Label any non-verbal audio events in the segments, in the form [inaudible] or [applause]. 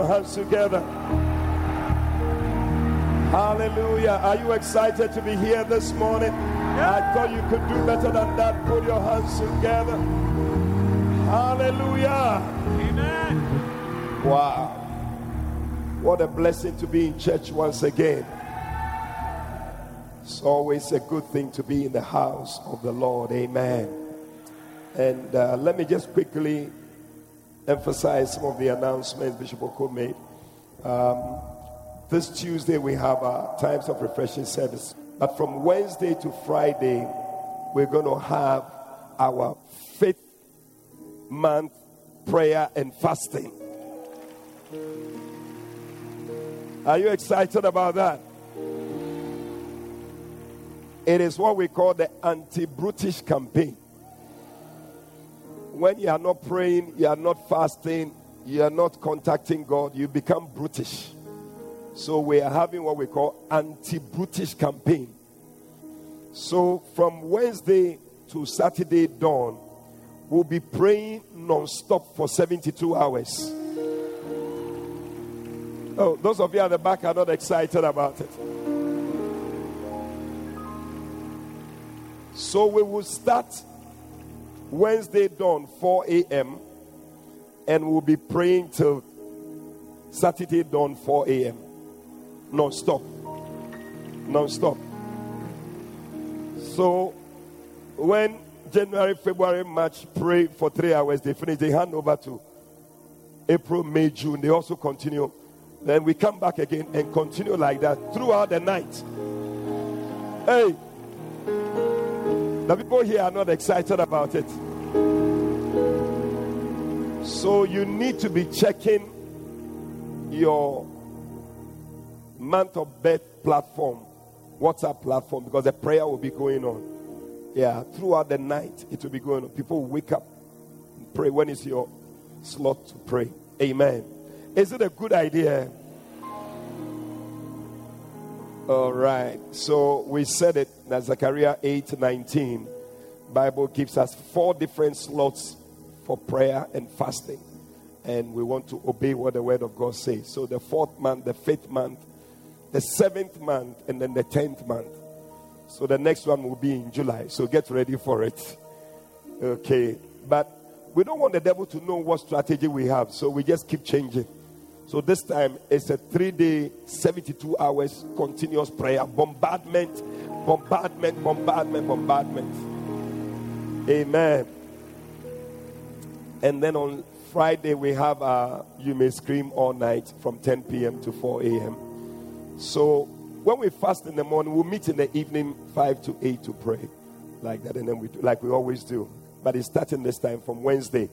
Your hands together. Hallelujah. Are you excited to be here this morning? I thought you could do better than that. Put your hands together. Hallelujah. Amen. Wow. What a blessing to be in church once again. It's always a good thing to be in the house of the Lord. Amen. And uh, let me just quickly emphasize some of the announcements Bishop Oko made. Um, this Tuesday we have our times of refreshing service. But from Wednesday to Friday, we're going to have our fifth month prayer and fasting. Are you excited about that? It is what we call the anti brutish campaign. When you are not praying, you are not fasting, you are not contacting God, you become brutish. So we are having what we call anti brutish campaign. So from Wednesday to Saturday dawn, we'll be praying non-stop for 72 hours. Oh, those of you at the back are not excited about it. So we will start Wednesday dawn 4 a.m. and we'll be praying till Saturday dawn 4 a.m. Non-stop. Non-stop. So when January, February, March pray for three hours, they finish, they hand over to April, May, June. They also continue. Then we come back again and continue like that throughout the night. Hey, the people here are not excited about it. So you need to be checking your month of birth platform, WhatsApp platform, because the prayer will be going on. Yeah, throughout the night it will be going on. People wake up pray when is your slot to pray. Amen. Is it a good idea? All right. So we said it that Zechariah 8 19. Bible gives us four different slots for prayer and fasting. And we want to obey what the word of God says. So the fourth month, the fifth month, the seventh month, and then the tenth month. So the next one will be in July. So get ready for it. Okay. But we don't want the devil to know what strategy we have. So we just keep changing. So this time it's a three day, 72 hours continuous prayer. Bombardment, bombardment, bombardment, bombardment. Amen. And then on Friday we have uh, You May Scream All Night from 10 p.m. to 4 a.m. So when we fast in the morning, we'll meet in the evening 5 to 8 to pray. Like that. And then we do, like we always do. But it's starting this time from Wednesday.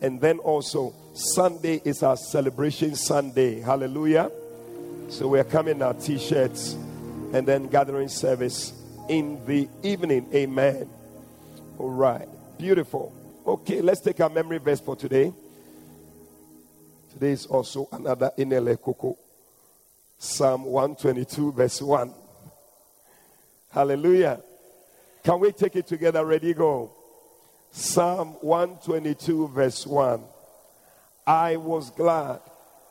And then also, Sunday is our celebration Sunday. Hallelujah. So we're coming in our t shirts and then gathering service in the evening. Amen. All right. Beautiful. Okay, let's take our memory verse for today. Today is also another Inele Koko. Psalm 122, verse 1. Hallelujah. Can we take it together? Ready, go. Psalm 122, verse 1. I was glad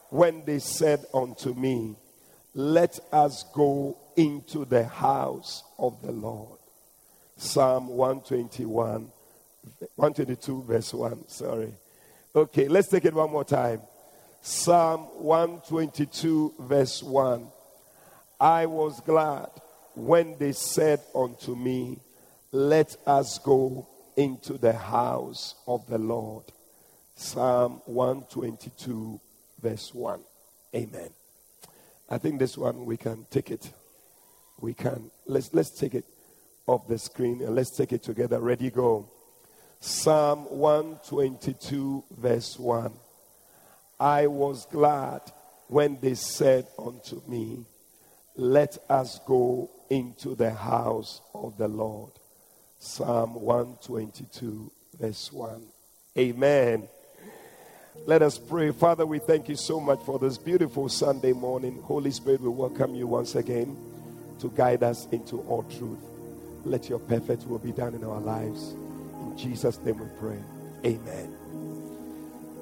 when they said unto me, Let us go into the house of the Lord. Psalm 121, 122, verse 1. Sorry. Okay, let's take it one more time. Psalm 122, verse 1. I was glad when they said unto me, Let us go into the house of the Lord. Psalm 122, verse 1. Amen. I think this one we can take it. We can. Let's, let's take it off the screen and let's take it together. Ready, go. Psalm 122, verse 1. I was glad when they said unto me, Let us go into the house of the Lord. Psalm 122, verse 1. Amen. Let us pray. Father, we thank you so much for this beautiful Sunday morning. Holy Spirit, we welcome you once again to guide us into all truth. Let your perfect will be done in our lives. In Jesus' name we pray. Amen.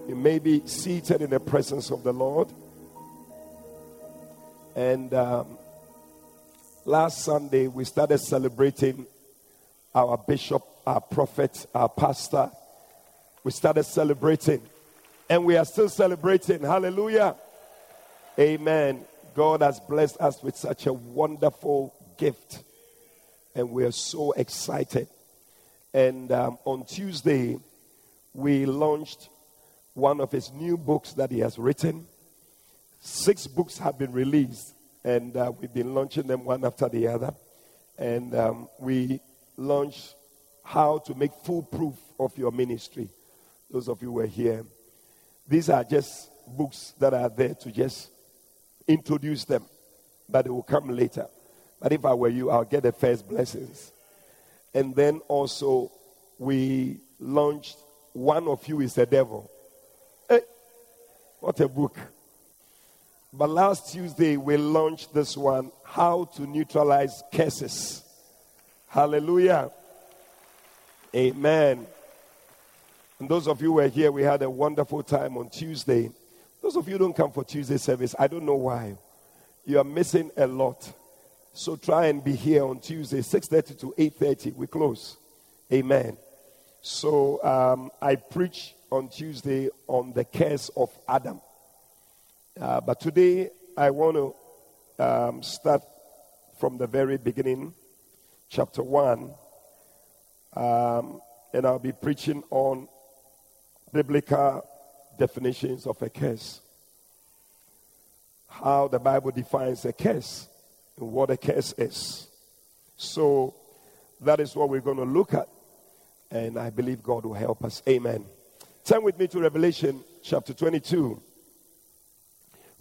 You may be seated in the presence of the Lord. And um, last Sunday, we started celebrating our bishop, our prophet, our pastor. We started celebrating. And we are still celebrating. Hallelujah. Amen. God has blessed us with such a wonderful gift. And we are so excited. And um, on Tuesday, we launched one of his new books that he has written. Six books have been released, and uh, we've been launching them one after the other. And um, we launched How to Make Full Proof of Your Ministry. Those of you who were here. These are just books that are there to just introduce them, but they will come later. But if I were you, I'll get the first blessings. And then also, we launched One of You is the Devil. Eh, what a book. But last Tuesday, we launched this one How to Neutralize Curses. Hallelujah. Amen. And those of you who were here, we had a wonderful time on Tuesday. Those of you don't come for Tuesday service, I don't know why. You are missing a lot. So try and be here on Tuesday, 6.30 to 8.30. We close. Amen. So um, I preach on Tuesday on the curse of Adam. Uh, but today I want to um, start from the very beginning, chapter 1. Um, and I'll be preaching on biblical definitions of a curse. How the Bible defines a curse and what a curse is. So that is what we're going to look at. And I believe God will help us. Amen. Turn with me to Revelation chapter 22.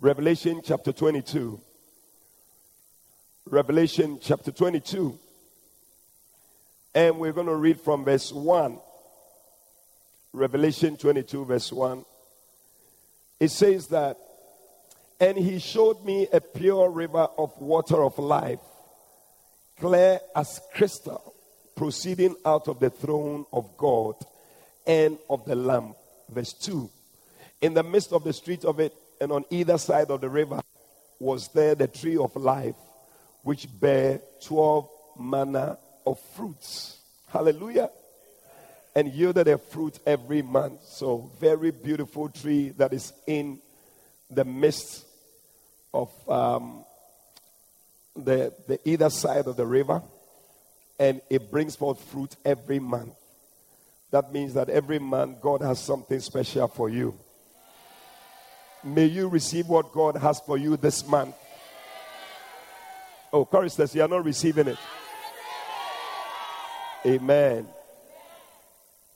Revelation chapter 22. Revelation chapter 22. And we're going to read from verse 1. Revelation 22, verse 1. It says that, and he showed me a pure river of water of life, clear as crystal, proceeding out of the throne of God and of the Lamb. Verse 2 In the midst of the street of it, and on either side of the river, was there the tree of life, which bare 12 manner of fruits. Hallelujah. And yielded a fruit every month. So, very beautiful tree that is in the midst of um, the, the either side of the river. And it brings forth fruit every month. That means that every man, God has something special for you. May you receive what God has for you this month. Oh, choristers, you are not receiving it. Amen.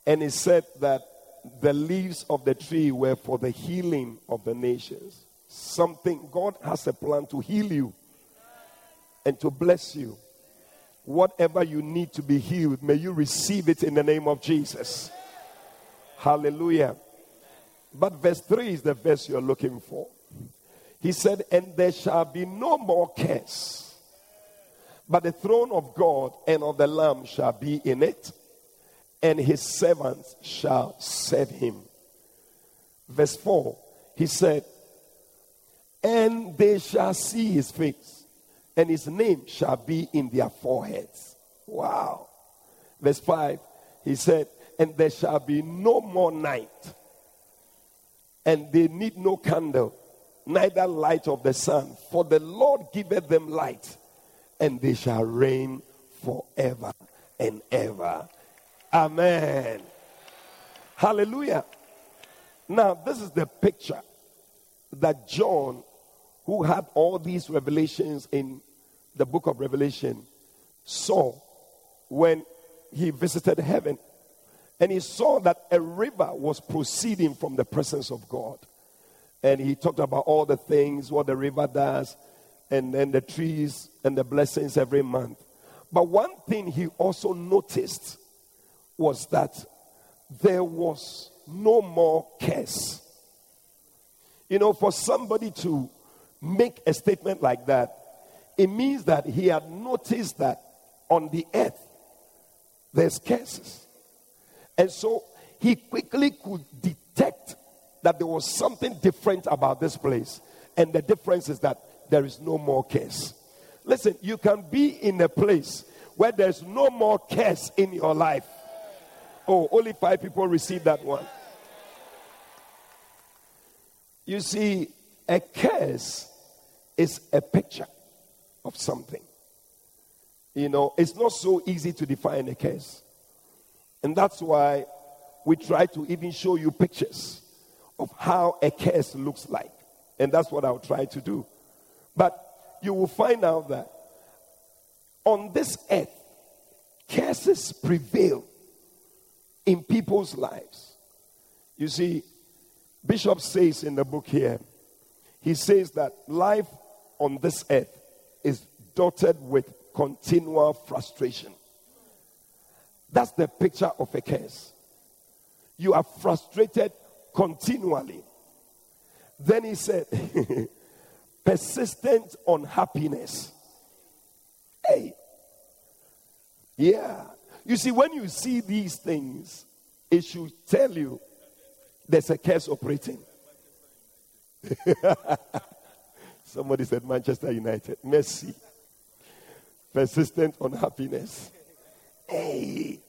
And he said that the leaves of the tree were for the healing of the nations. Something, God has a plan to heal you and to bless you whatever you need to be healed, may you receive it in the name of Jesus. Hallelujah. But verse 3 is the verse you're looking for. He said, And there shall be no more curse, but the throne of God and of the Lamb shall be in it, and his servants shall serve him. Verse 4, he said, and they shall see his face, and his name shall be in their foreheads. Wow. Verse 5, he said, And there shall be no more night, and they need no candle, neither light of the sun, for the Lord giveth them light, and they shall reign forever and ever. Amen. Hallelujah. Now, this is the picture that John, who had all these revelations in the book of Revelation, saw when he visited heaven. And he saw that a river was proceeding from the presence of God. And he talked about all the things, what the river does, and then the trees and the blessings every month. But one thing he also noticed was that there was no more curse. You know, for somebody to make a statement like that, it means that he had noticed that on the earth there's curses. And so he quickly could detect that there was something different about this place. And the difference is that there is no more curse. Listen, you can be in a place where there's no more curse in your life. Oh, only five people received that one. You see, a curse is a picture of something. You know, it's not so easy to define a curse. And that's why we try to even show you pictures of how a curse looks like. And that's what I'll try to do. But you will find out that on this earth, curses prevail in people's lives. You see, Bishop says in the book here, he says that life on this earth is dotted with continual frustration. That's the picture of a curse. You are frustrated continually. Then he said, [laughs] persistent unhappiness. Hey, yeah. You see, when you see these things, it should tell you there's a curse operating. [laughs] Somebody said Manchester United. Mercy. Persistent unhappiness. Hey.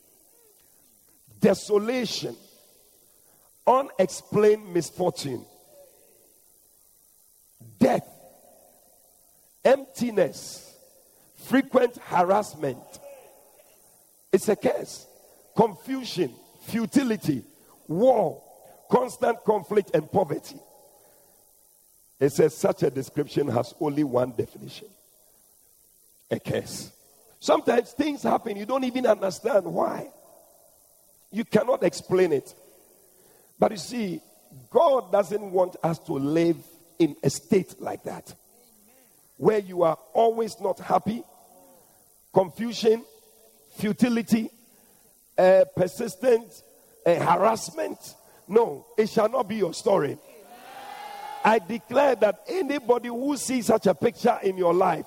Desolation. Unexplained misfortune. Death. Emptiness. Frequent harassment. It's a curse. Confusion. Futility. War constant conflict and poverty. It says such a description has only one definition a curse. Sometimes things happen, you don't even understand why. You cannot explain it. But you see, God doesn't want us to live in a state like that where you are always not happy, confusion, futility, uh, persistent uh, harassment, no, it shall not be your story. I declare that anybody who sees such a picture in your life,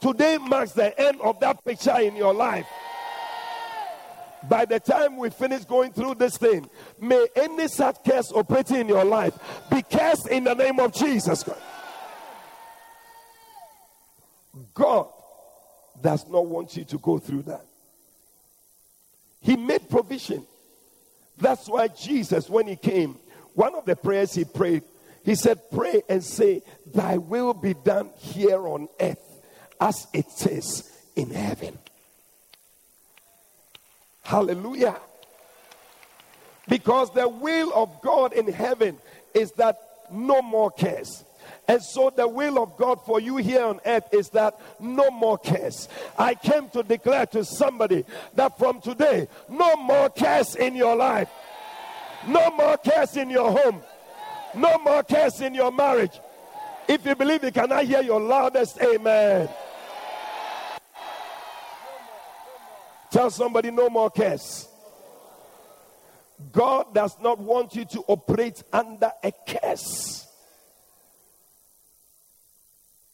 today marks the end of that picture in your life. By the time we finish going through this thing, may any such curse operating in your life be cursed in the name of Jesus Christ. God does not want you to go through that. He made provision. That's why Jesus, when he came, one of the prayers he prayed, he said, Pray and say, Thy will be done here on earth as it is in heaven. Hallelujah. Because the will of God in heaven is that no more cares. And so the will of God for you here on earth is that no more cares. I came to declare to somebody that from today, no more cares in your life. No more cares in your home. No more cares in your marriage. If you believe it, can I hear your loudest amen? Tell somebody no more cares. God does not want you to operate under a curse.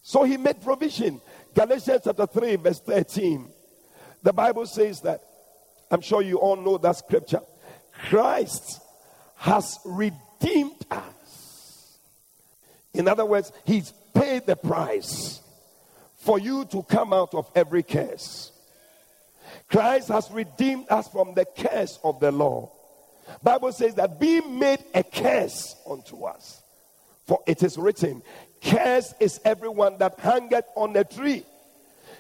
So he made provision. Galatians chapter 3, verse 13. The Bible says that, I'm sure you all know that scripture. Christ has redeemed us. In other words, he's paid the price for you to come out of every curse. Christ has redeemed us from the curse of the law. Bible says that being made a curse unto us. For it is written, Curse is everyone that hangeth on a tree.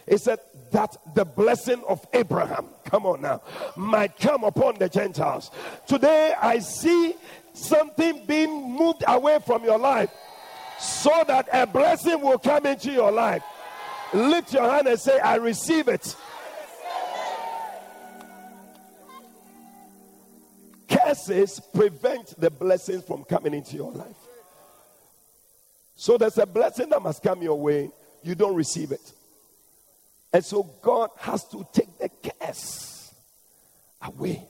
It said that the blessing of Abraham, come on now, might come upon the Gentiles. Today I see something being moved away from your life so that a blessing will come into your life. Lift your hand and say, I receive it. Curses prevent the blessings from coming into your life. So there's a blessing that must come your way, you don't receive it. And so God has to take the curse away.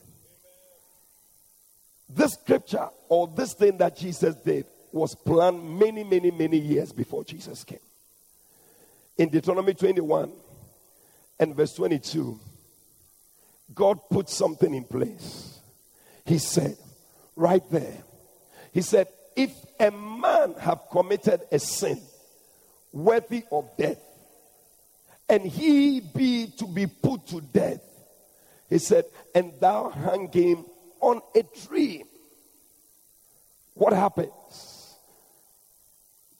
This scripture or this thing that Jesus did was planned many, many, many years before Jesus came. In Deuteronomy 21 and verse 22, God put something in place. He said, right there, He said, if a man have committed a sin worthy of death, and he be to be put to death, he said, and thou hang him on a tree. What happens?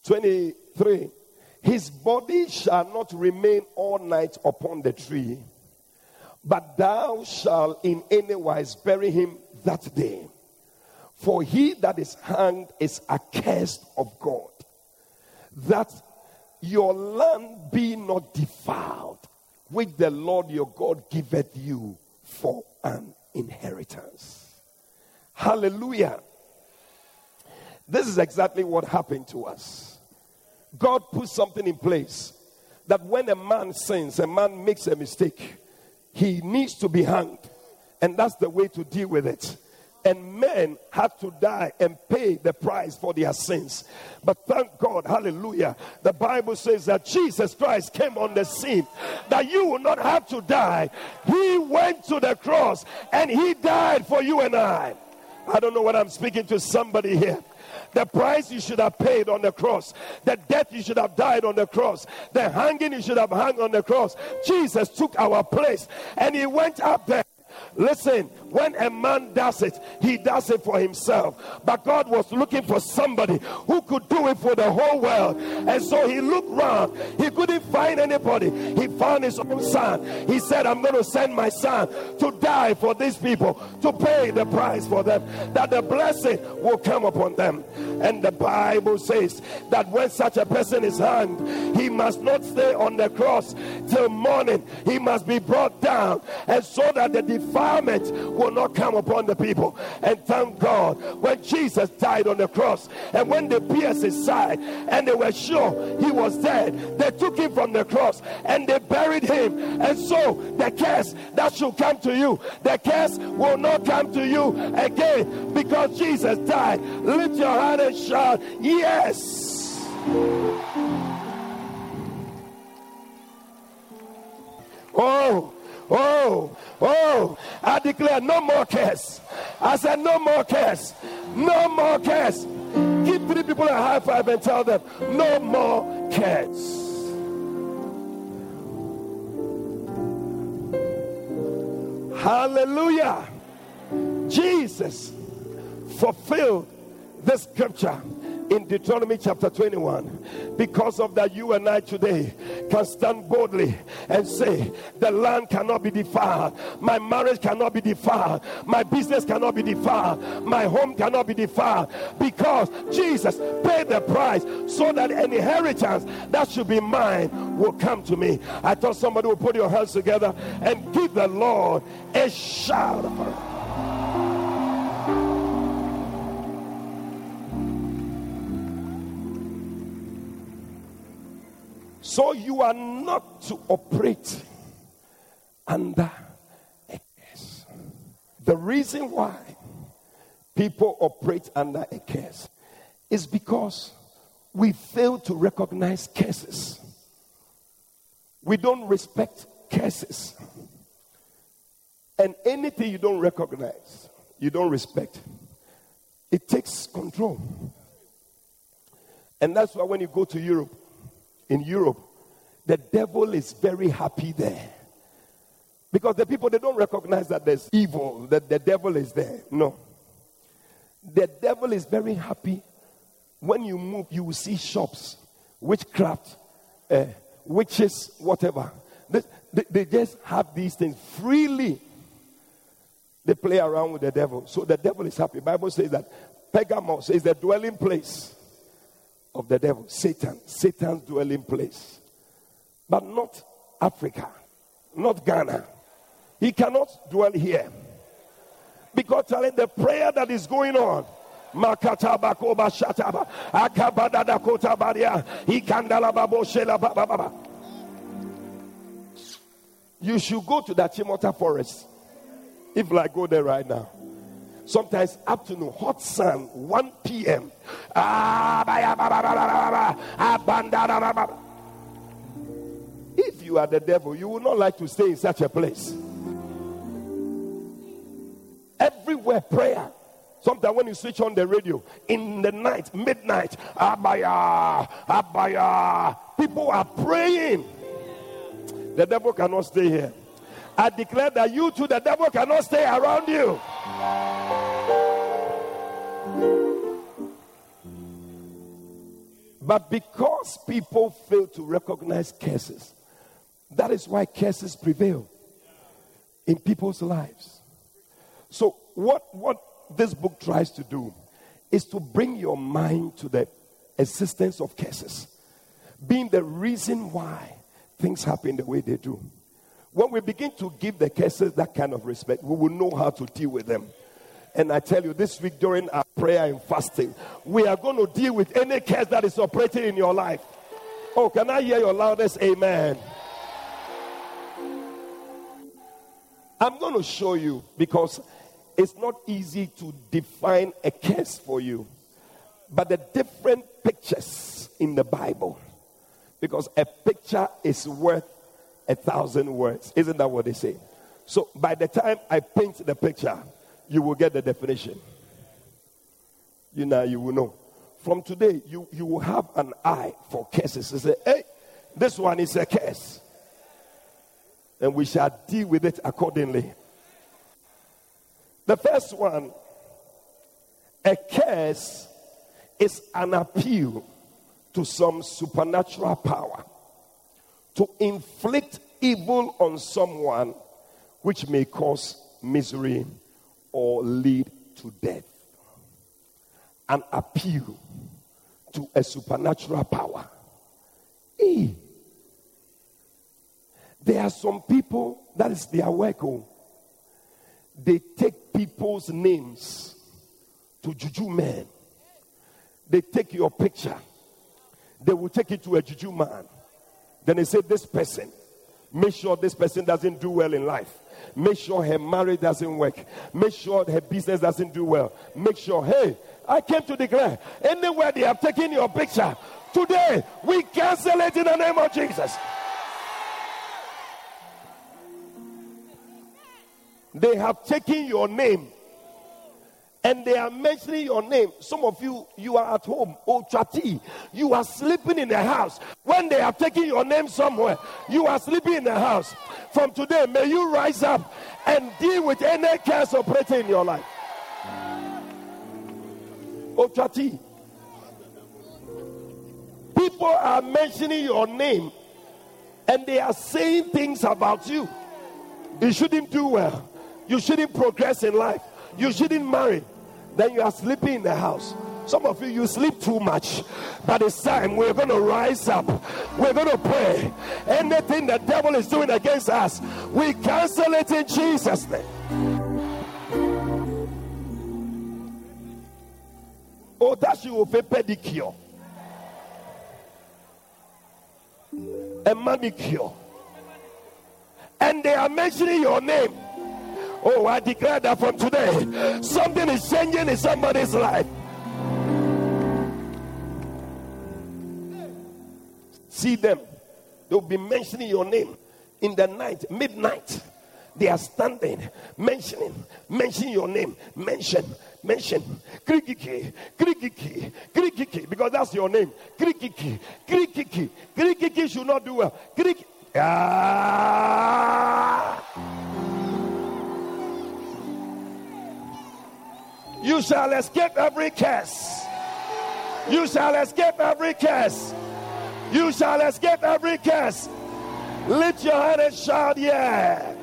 23. His body shall not remain all night upon the tree, but thou shalt in any wise bury him that day. For he that is hanged is accursed of God, that your land be not defiled, which the Lord your God giveth you for an inheritance. Hallelujah. This is exactly what happened to us. God put something in place that when a man sins, a man makes a mistake, he needs to be hanged. And that's the way to deal with it and men had to die and pay the price for their sins. But thank God, hallelujah. The Bible says that Jesus Christ came on the scene that you will not have to die. He went to the cross and he died for you and I. I don't know what I'm speaking to somebody here. The price you should have paid on the cross, the death you should have died on the cross, the hanging you should have hung on the cross. Jesus took our place and he went up there Listen, when a man does it, he does it for himself. But God was looking for somebody who could do it for the whole world. And so he looked around. He couldn't find anybody. He found his own son. He said, I'm going to send my son to die for these people, to pay the price for them, that the blessing will come upon them. And the Bible says that when such a person is hanged, he must not stay on the cross till morning. He must be brought down. And so that the defilement will not come upon the people. And thank God, when Jesus died on the cross, and when they pierced his side, and they were sure he was dead, they took him from the cross and they buried him. And so the curse that should come to you, the curse will not come to you again because Jesus died. Lift your hand and shout, Yes. Oh, I declare no more curse. I said, no more curse. No more curse. Give three people a high five and tell them, no more curse. Hallelujah. Jesus fulfilled this scripture in Deuteronomy chapter 21. Because of that, you and I today can stand boldly and say, The land cannot be defiled, my marriage cannot be defiled, my business cannot be defiled, my home cannot be defiled, because Jesus paid the price so that an inheritance that should be mine will come to me. I thought somebody would put your hands together and give the Lord a shout So you are not to operate under a curse. The reason why people operate under a curse is because we fail to recognize curses. We don't respect curses. And anything you don't recognize, you don't respect, it takes control. And that's why when you go to Europe, in Europe, the devil is very happy there. Because the people they don't recognize that there's evil, that the devil is there. No. The devil is very happy. When you move, you will see shops, witchcraft, uh, witches, whatever. They, they, they just have these things freely. They play around with the devil. So the devil is happy. Bible says that Pergamos is the dwelling place of the devil, Satan, Satan's dwelling place. But not Africa, not Ghana. He cannot dwell here. Because telling the prayer that is going on. Shela. You should go to that Achimota forest. If I go there right now. Sometimes afternoon, hot sun, 1 p.m. Ah, If you are the devil, you will not like to stay in such a place. Everywhere prayer. Sometimes when you switch on the radio in the night, midnight, abaya, abaya, people are praying. The devil cannot stay here. I declare that you too, the devil cannot stay around you. But because people fail to recognize curses, that is why curses prevail in people's lives. So, what, what this book tries to do is to bring your mind to the existence of curses, being the reason why things happen the way they do. When we begin to give the curses that kind of respect, we will know how to deal with them. And I tell you, this week during our prayer and fasting, we are going to deal with any curse that is operating in your life. Oh, can I hear your loudest amen? I'm going to show you because it's not easy to define a curse for you, but the different pictures in the Bible, because a picture is worth a thousand words. Isn't that what they say? So by the time I paint the picture, you will get the definition. You know, you will know. From today, you, you will have an eye for curses. You say, hey, this one is a curse. And we shall deal with it accordingly. The first one, a curse is an appeal to some supernatural power to inflict evil on someone which may cause misery or lead to death. An appeal to a supernatural power. E. There are some people that is their work. Oh, they take people's names to juju men. They take your picture. They will take it to a juju man. Then they say, This person, make sure this person doesn't do well in life. Make sure her marriage doesn't work. Make sure her business doesn't do well. Make sure, hey, I came to declare anywhere they have taken your picture, today we cancel it in the name of Jesus. They have taken your name and they are mentioning your name. Some of you, you are at home, Ochati. You are sleeping in the house. When they are taking your name somewhere, you are sleeping in the house. From today, may you rise up and deal with any curse operating in your life. Ochati. People are mentioning your name and they are saying things about you. You shouldn't do well. You shouldn't progress in life. You shouldn't marry. Then you are sleeping in the house. Some of you, you sleep too much. But it's time we're going to rise up. We're going to pray. Anything the devil is doing against us, we cancel it in Jesus' name. Oh, that you will pay pedicure, a manicure, and they are mentioning your name. Oh, I declare that from today, something is changing in somebody's life. See them, they'll be mentioning your name in the night, midnight. They are standing, mentioning, mention your name, mention, mention, Krikiki, Krikiki, Krikiki, because that's your name. Krikiki, Krikiki, Krikiki should not do well. Krik, ah. You shall escape every curse. You shall escape every curse. You shall escape every curse. Lift your hand and shout, Yeah.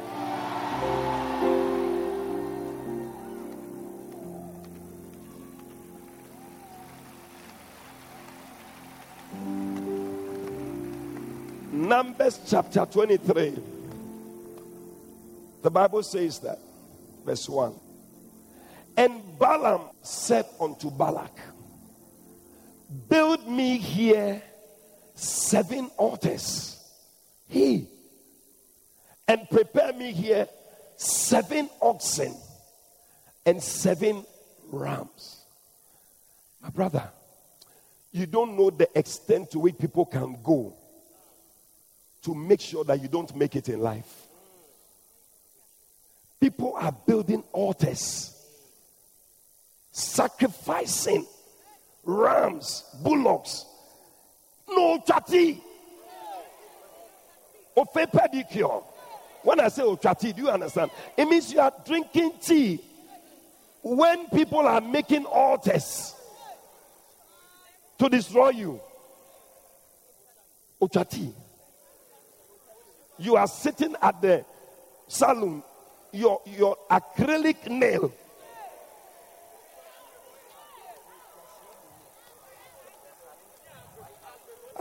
Numbers chapter 23. The Bible says that, verse 1. And Balaam said unto Balak, Build me here seven altars. He and prepare me here seven oxen and seven rams. My brother, you don't know the extent to which people can go to make sure that you don't make it in life. People are building altars, sacrificing rams, bullocks. No chati. Ofe pedicure. When I say ochati, do you understand? It means you are drinking tea when people are making altars to destroy you. Ochati. You are sitting at the salon, your, your acrylic nail.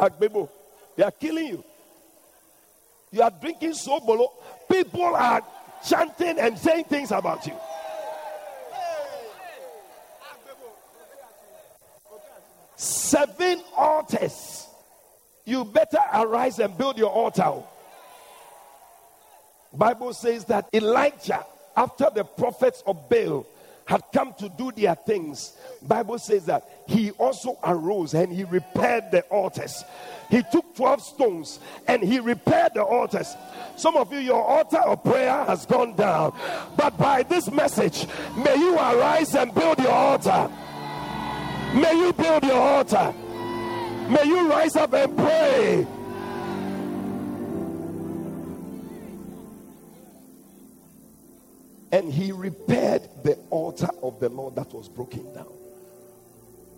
Agbebo, they are killing you. You are drinking sobolo. People are chanting and saying things about you. Seven altars. You better arise and build your altar. Bible says that Elijah, after the prophets of Baal had come to do their things, Bible says that he also arose and he repaired the altars. He took 12 stones and he repaired the altars. Some of you, your altar of prayer has gone down. But by this message, may you arise and build your altar. May you build your altar. May you rise up and pray. And he repaired the altar of the Lord that was broken down.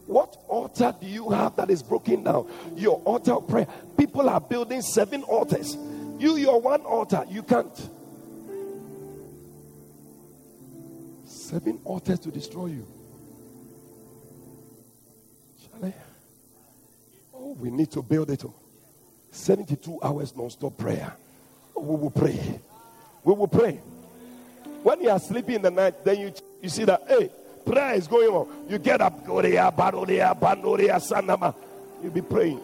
What altar do you have that is broken down? Your altar of prayer. People are building seven altars. You, your one altar, you can't. Seven altars to destroy you. Shall I? Oh, we need to build it. 72 hours non-stop prayer. Oh, we will pray. We will pray. When you are sleeping in the night, then you, you see that, hey, prayer is going on. You get up, you'll be praying.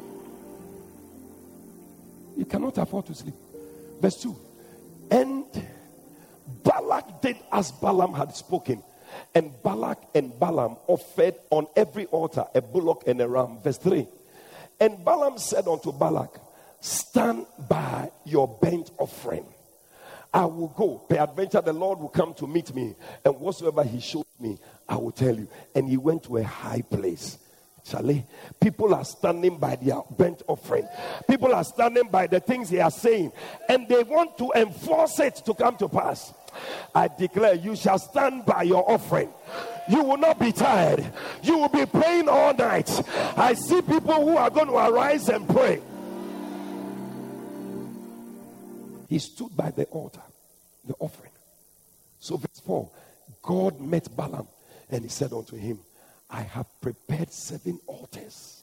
You cannot afford to sleep. Verse 2. And Balak did as Balaam had spoken. And Balak and Balaam offered on every altar a bullock and a ram. Verse 3. And Balaam said unto Balak, Stand by your burnt offering I will go. Peradventure, the Lord will come to meet me. And whatsoever he shows me, I will tell you. And he went to a high place. Charlie, people are standing by their burnt offering. People are standing by the things they are saying, and they want to enforce it to come to pass. I declare, you shall stand by your offering. You will not be tired. You will be praying all night. I see people who are going to arise and pray. He stood by the altar, the offering. So, verse 4 God met Balaam and he said unto him, I have prepared seven altars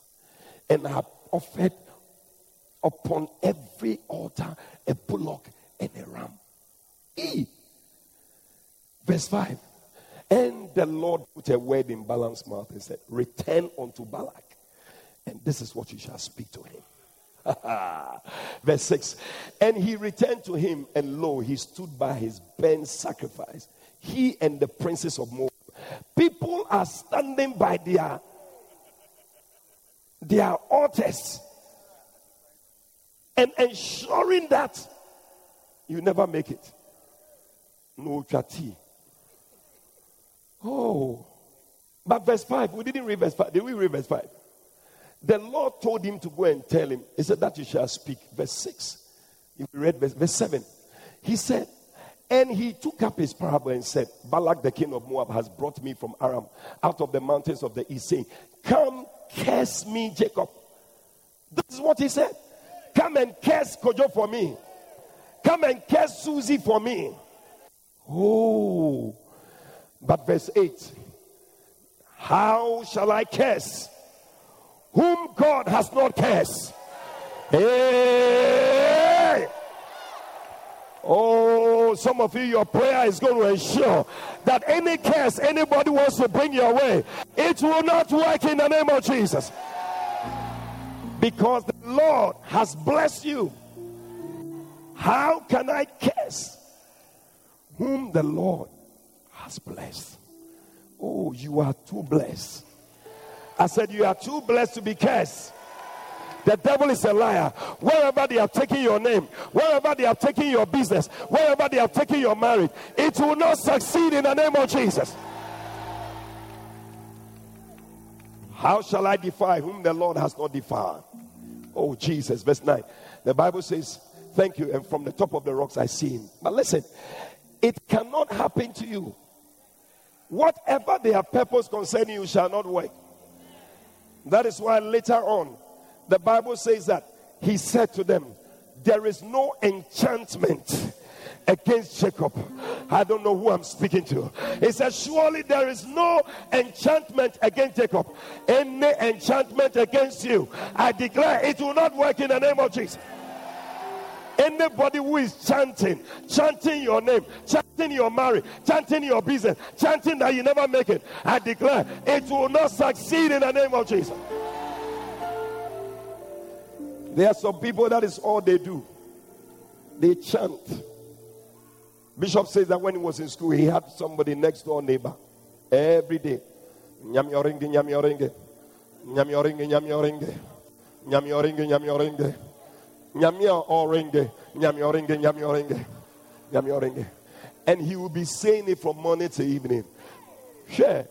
and I have offered upon every altar a bullock and a ram. E. Verse 5. And the Lord put a word in Balaam's mouth and said, Return unto Balak, and this is what you shall speak to him. [laughs] Verse 6 And he returned to him, and lo, he stood by his burnt sacrifice, he and the princes of Moab. People are standing by their, their altars and ensuring that you never make it. No chati. Oh. But verse 5, we didn't read verse 5. Did we read verse 5? The Lord told him to go and tell him. He said, That you shall speak. Verse 6. If we read verse, verse 7. He said, and he took up his parable and said, Balak the king of Moab has brought me from Aram out of the mountains of the east, saying, Come curse me, Jacob. This is what he said. Come and curse Kojo for me. Come and curse Susie for me. Oh. But verse 8 How shall I curse whom God has not cursed? Hey! Oh, some of you, your prayer is going to ensure that any curse anybody wants to bring your way, it will not work in the name of Jesus. Because the Lord has blessed you. How can I curse whom the Lord has blessed? Oh, you are too blessed. I said, You are too blessed to be cursed. The devil is a liar. Wherever they have taken your name, wherever they have taken your business, wherever they have taken your marriage, it will not succeed in the name of Jesus. How shall I defy whom the Lord has not defied? Oh, Jesus. Verse 9. The Bible says, Thank you. And from the top of the rocks I see him. But listen, it cannot happen to you. Whatever their purpose concerning you shall not work. That is why later on, the Bible says that he said to them, There is no enchantment against Jacob. I don't know who I'm speaking to. He says, Surely there is no enchantment against Jacob. Any enchantment against you, I declare it will not work in the name of Jesus. Anybody who is chanting, chanting your name, chanting your marriage, chanting your business, chanting that you never make it, I declare it will not succeed in the name of Jesus. There are some people that is all they do. They chant. Bishop says that when he was in school, he had somebody next door neighbor every day. Nyam yoringe, nyam yoringe, nyam yoringe, nyam yoringe, nyam yoringe, nyam yoringe, nyam yoringe, nyam yoringe, nyam yoringe. And he will be saying it from morning to evening. Share.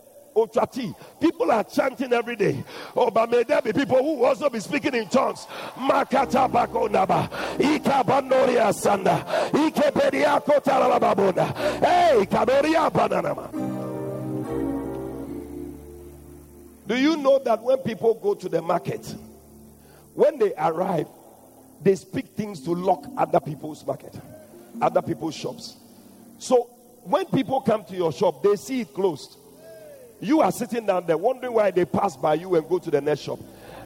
People are chanting every day. Oh, but may there be people who also be speaking in tongues. Makata bakonaba. Ika bandoria sanda. Ike pedia kotala babona. Hey, kadoria bananama. Do you know that when people go to the market, when they arrive, they speak things to lock other people's market, other people's shops. So when people come to your shop, they see it closed. You are sitting down there wondering why they pass by you and go to the next shop.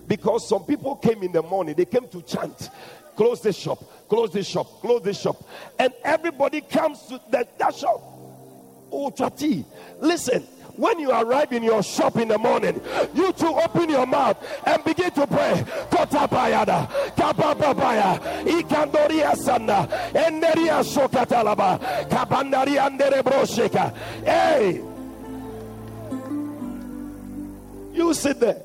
Because some people came in the morning, they came to chant, close this shop, close this shop, close this shop. And everybody comes to the, that shop. Oh, listen. When you arrive in your shop in the morning, you to open your mouth and begin to pray. Kotabayada, Kabababaya, Ikandoria Sanda, Enderia Shokatalaba, Kabandari Andere Brosheka. Hey! You sit there.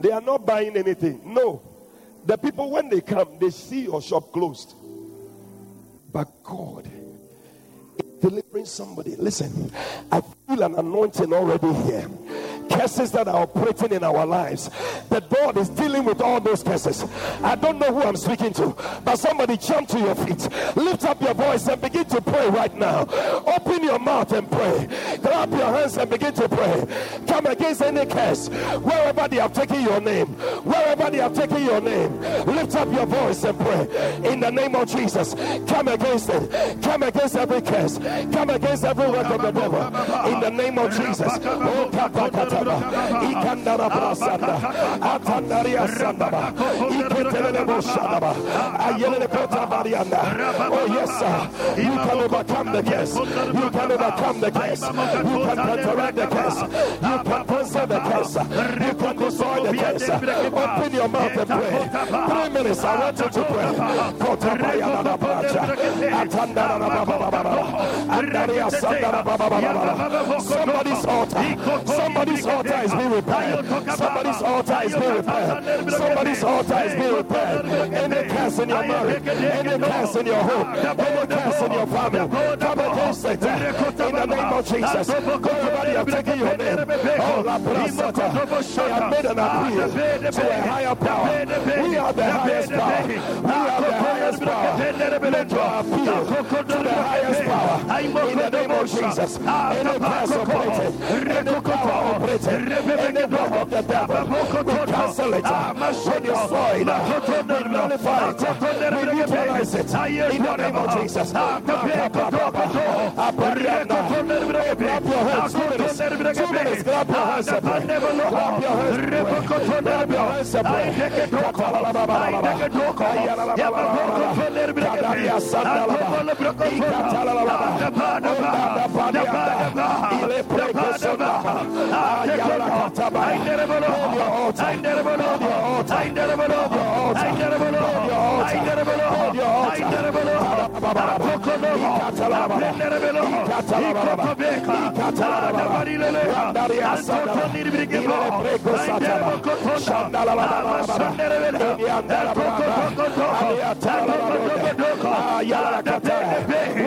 They are not buying anything. No. The people, when they come, they see your shop closed. But God delivering somebody. Listen, I feel an anointing already here curses that are operating in our lives. The God is dealing with all those curses. I don't know who I'm speaking to, but somebody jump to your feet, lift up your voice and begin to pray right now. Open your mouth and pray. Clap your hands and begin to pray. Come against any curse wherever they have taken your name, wherever they have taken your name. Lift up your voice and pray in the name of Jesus. Come against it. Come against every curse. Come against every work of the devil in the name of Jesus. Oh, Oh, yes, sir. You can overcome the curse. You can overcome the curse. You can counteract the curse. You can cancel the curse. You can destroy the curse. Open your mouth and pray. Three minutes. I want you to pray. Somebody's altar. Somebody's altar is being repaired. Somebody's altar is being repaired. Somebody's altar is being repaired. Any curse in your marriage, any curse in your home, any curse in your family, come against it in the name of Jesus. Everybody are taking your name. Oh, La Brasata. I have made an appeal to a higher power. We are the highest power. We are the highest power. Let your appeal to the highest power in the name of Jesus. Any power operating, any power operating, any power of the devil, we cancel it. We destroy it. We nullify it. We neutralize it in the name of Jesus. Clap your hands. Two minutes. Two minutes. Clap your hands. and your hands. Clap your hands. and pray. Kadaria sandalaba. Ikatalaba. Ile preko sondaba. Ayala kataba. Hold your altar. Hold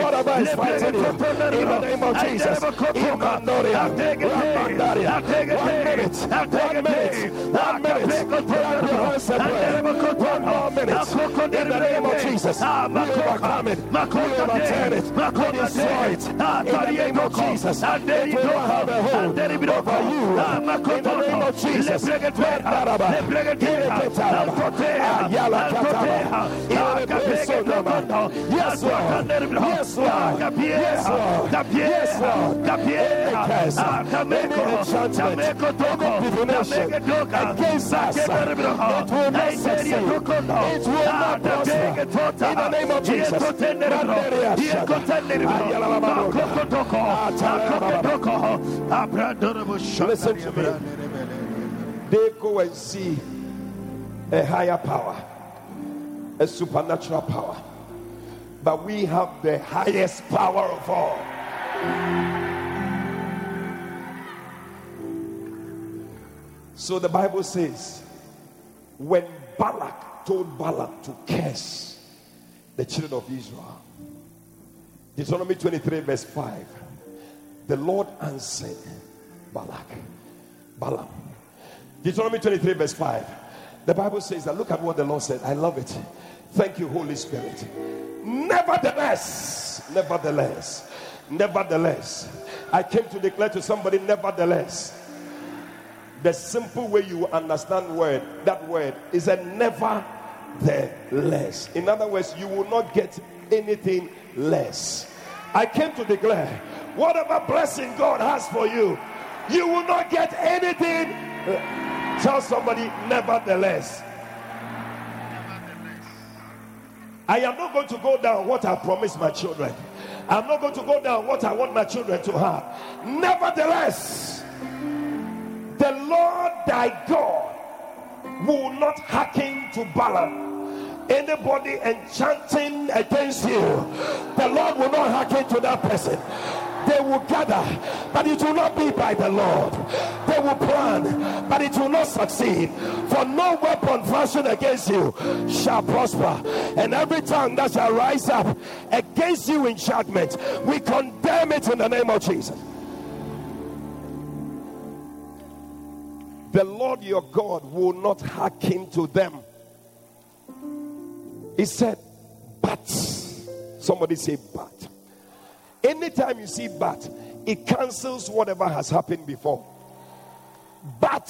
Whatever is fighting you, in the name of Jesus, one minute, one minute, one minute, clap your hands and. One more minute, in the name of Jesus, we overcome it, we overturn it, we destroy it, in the name of Jesus, it will have a hold over you, in the name of Jesus, let Daraba, Ayala Kataba, Ilebesonama. Yes, Lord. Yes, Lord. Yes, Lord. Yes, Lord. Any enchantment, any divination against us, it will not succeed. It will not prosper. In the name of Jesus. Listen to me. They go and see a higher power, a supernatural power. But we have the highest power of all. So the Bible says, when Balak told Balaam to curse the children of Israel, Deuteronomy 23, verse 5, the Lord answered Balak, Balaam. Deuteronomy 23, verse 5. The Bible says that look at what the Lord said. I love it. Thank you, Holy Spirit. Nevertheless, nevertheless, nevertheless, I came to declare to somebody, nevertheless. The simple way you understand word, that word is a never the less. In other words, you will not get anything less. I came to declare whatever blessing God has for you, you will not get anything. Tell somebody, nevertheless. I am not going to go down what I promised my children. I'm not going to go down what I want my children to have. Nevertheless, the Lord thy God will not hearken to Balaam. Anybody enchanting against you, the Lord will not hearken to that person. They will gather, but it will not be by the Lord. They will plan, but it will not succeed. For no weapon fashioned against you shall prosper, and every tongue that shall rise up against you in judgment, we condemn it in the name of Jesus. The Lord your God will not hearken to them. He said, but somebody say, but. Anytime you see but, it cancels whatever has happened before. But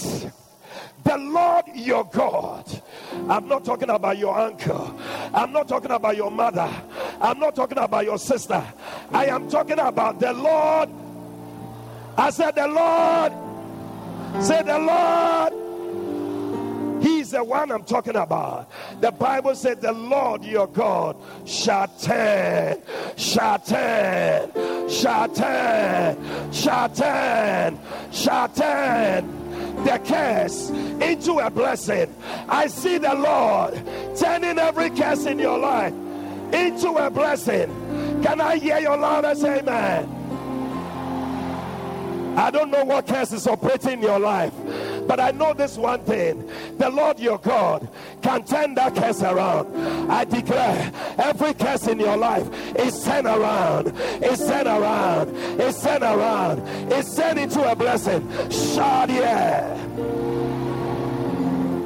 the Lord your God, I'm not talking about your uncle, I'm not talking about your mother, I'm not talking about your sister, I am talking about the Lord. I said, the Lord, say, the Lord. The one I'm talking about. The Bible said, The Lord your God shall turn, shall turn, shall turn, shall turn, shall turn the curse into a blessing. I see the Lord turning every curse in your life into a blessing. Can I hear your loudest amen? I don't know what curse is operating in your life, But I know this one thing the Lord your God can turn that curse around. I declare every curse in your life is turned around, is turned around, is turned around, is turned into a blessing. Shout yeah.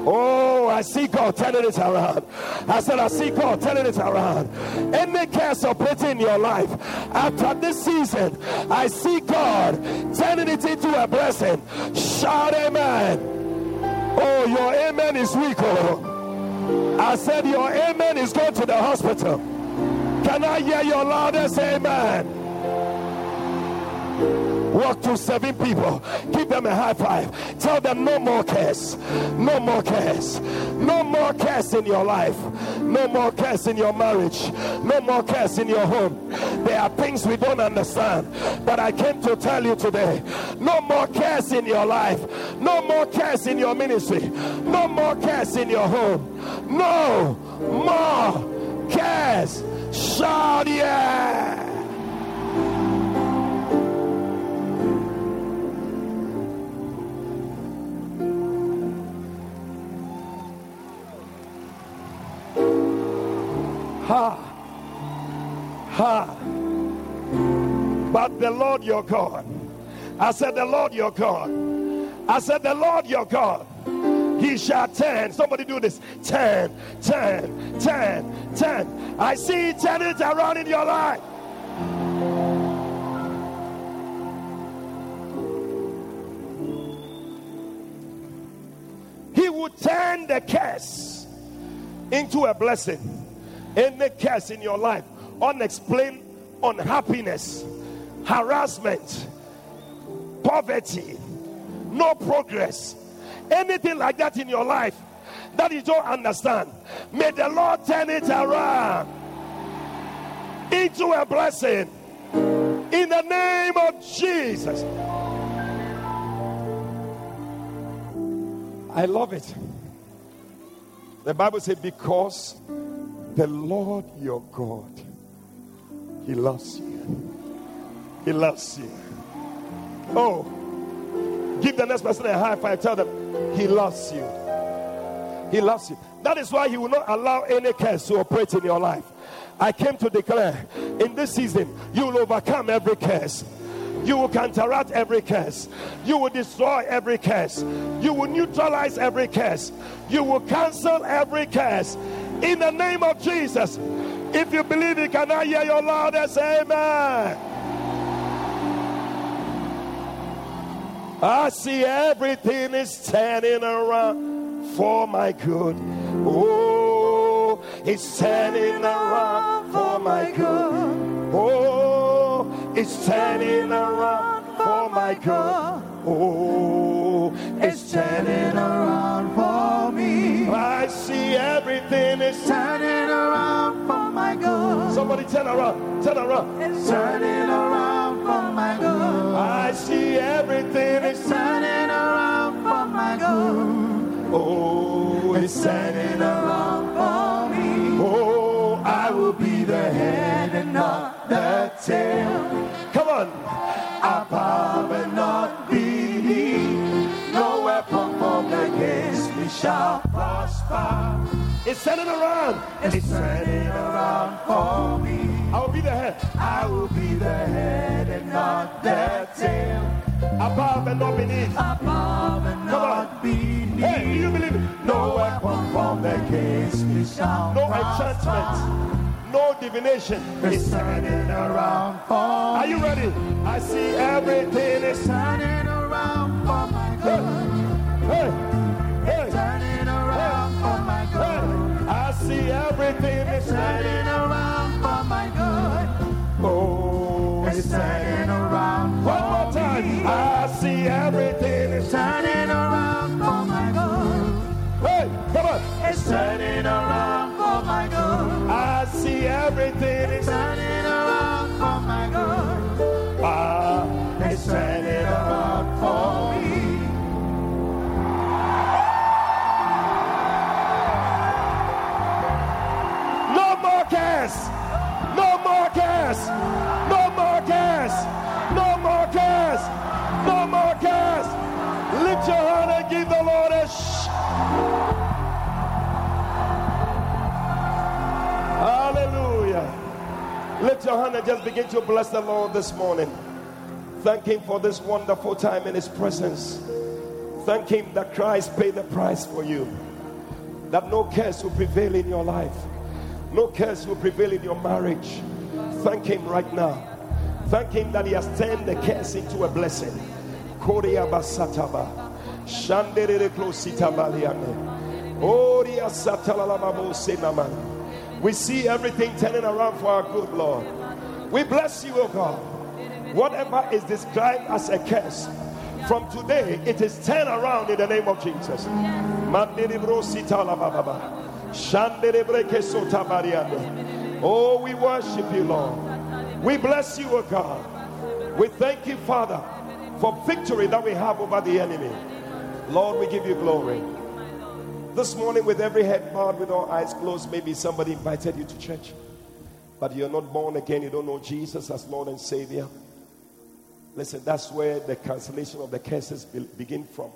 Oh, I see God turning it around. I said, I see God turning it around. Any curse operating in your life after this season, I see God turning it into a blessing. Shout amen. Oh, your amen is weak. Oh. I said, Your amen is going to the hospital. Can I hear your loudest amen? Walk to seven people. Give them a high five. Tell them no more curse. No more curse. No more curse in your life. No more curse in your marriage. No more curse in your home. There are things we don't understand. But I came to tell you today no more curse in your life. No more curse in your ministry. No more curse in your home. No more curse. Shout yeah. Ha. Ha. But the Lord your God. I said, The Lord your God. I said, The Lord your God. He shall turn. Somebody do this. Turn, turn, turn, turn. I see turn around in your life. He will turn the curse into a blessing any curse in your life, unexplained unhappiness, harassment, poverty, no progress, anything like that in your life that you don't understand, may the Lord turn it around into a blessing in the name of Jesus. I love it. The Bible says, because the Lord your God, He loves you. He loves you. Oh, give the next person a high five. Tell them, He loves you. He loves you. That is why He will not allow any curse to operate in your life. I came to declare in this season, you will overcome every curse. You will counteract every curse. You will destroy every curse. You will neutralize every curse. You will cancel every curse in the name of Jesus. If you believe it, can I hear your loudest amen? I see everything is turning around for my good. Oh, it's turning around for my good. Oh, it's turning around for my good. Oh, it's turning around see everything is turning around for my good. Somebody turn around, turn around. It's turning around for my good. I see everything is turning around for my good. Oh, it's turning around for me. Oh, I will be the head and not the tail. Come on. Above and not beneath. No weapon formed against me shall prosper. It's turning around. It's turning around for me. I will be the head. I will be the head and not the tail. Above and not beneath. Above and not beneath. Hey, do you believe it? No weapon formed against me shall No enchantment. No divination. It's turning around for Are you ready? I see everything is turning around for my good. Hey, hey, Turning see everything is Turning around for my good. Oh, It's turning around One more time. me. I see everything is Turning around for my good. Hey, come on. It's turning around for my good. I see everything your hand and just begin to bless the Lord this morning. Thank Him for this wonderful time in His presence. Thank Him that Christ paid the price for you. That no curse will prevail in your life, no curse will prevail in your marriage. Thank Him right now. Thank Him that He has turned the curse into a blessing. Korea basataba. Shandere klosita baliane. Oria. We see everything turning around for our good, Lord. We bless you, O God. Whatever is described as a curse, from today it is turned around in the name of Jesus. Oh, we worship you, Lord. We bless you, O God. We thank you, Father, for victory that we have over the enemy. Lord, we give you glory. This morning, with every head bowed, with all eyes closed, maybe somebody invited you to church, but you're not born again. You don't know Jesus as Lord and Savior. Listen, that's where the cancellation of the curses begin from.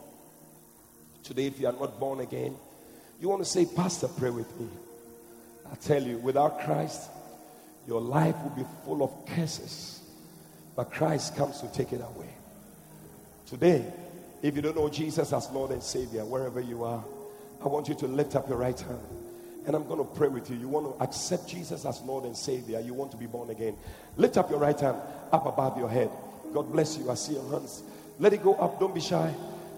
Today, if you are not born again, you want to say, Pastor, pray with me. I tell you, without Christ, your life will be full of curses. But Christ comes to take it away. Today, if you don't know Jesus as Lord and Savior, wherever you are, I want you to lift up your right hand. And I'm going to pray with you. You want to accept Jesus as Lord and Savior. You want to be born again. Lift up your right hand up above your head. God bless you. I see your hands. Let it go up. Don't be shy.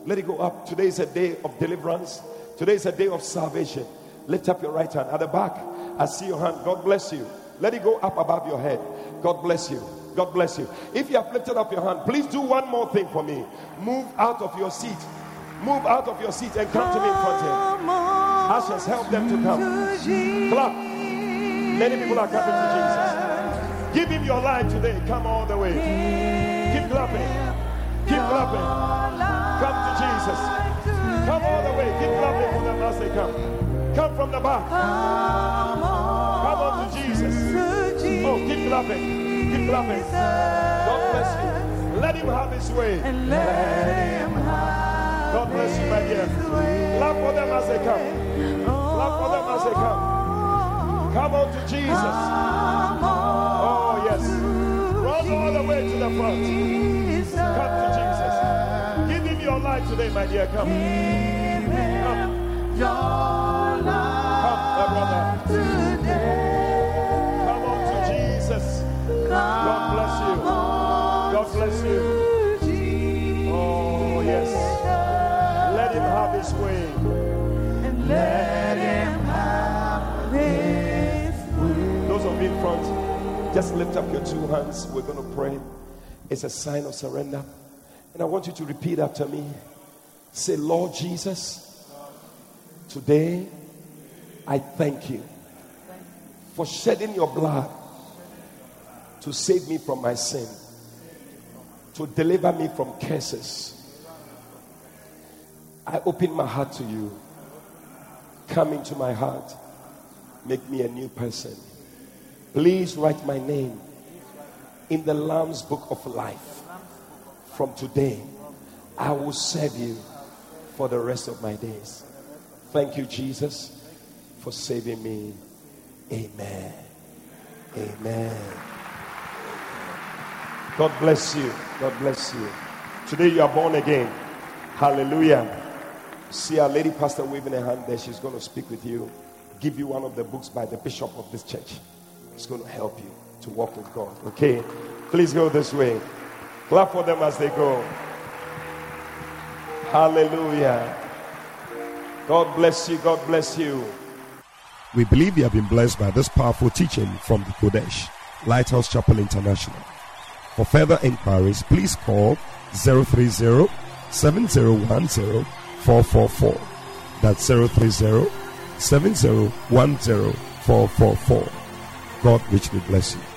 Let it go up. Today is a day of deliverance. Today is a day of salvation. Lift up your right hand. At the back, I see your hand. God bless you. Let it go up above your head. God bless you. God bless you. If you have lifted up your hand, please do one more thing for me. Move out of your seat Move out of your seat and come to me in front here. Ushers, help them to come. Clap. Many people are coming to Jesus. Give him your life today. Come all the way. Keep clapping. Keep clapping. Come to Jesus. Come all the way. Keep clapping for them as they come. Come from the back. Come on to Jesus. Oh, keep clapping. Keep clapping. God bless you. Let him have his way. And let him have bless you, my dear. Clap for them as they come. Clap for them as they come. Come on to Jesus. Oh, yes. Run all the way to the front. Come to Jesus. Give him your life today, my dear. Come. Come. Come, my brother. Come on to Jesus. God bless you. God bless you. Those of you in front, just lift up your two hands. We're going to pray. It's a sign of surrender. And I want you to repeat after me. Say, Lord Jesus, today I thank you for shedding your blood to save me from my sin, to deliver me from curses I open my heart to you. Come into my heart. Make me a new person. Please write my name in the Lamb's book of life. From today, I will serve you for the rest of my days. Thank you, Jesus, for saving me. Amen. Amen. God bless you. God bless you. Today you are born again. Hallelujah. See our lady pastor waving her hand there. She's going to speak with you, give you one of the books by the bishop of this church. It's going to help you to walk with God. Okay? Please go this way. Clap for them as they go. Hallelujah. God bless you. God bless you. We believe you have been blessed by this powerful teaching from the Qodesh, Lighthouse Chapel International. For further inquiries, please call 030 7010 444. That's 030 7010 444. God richly bless you.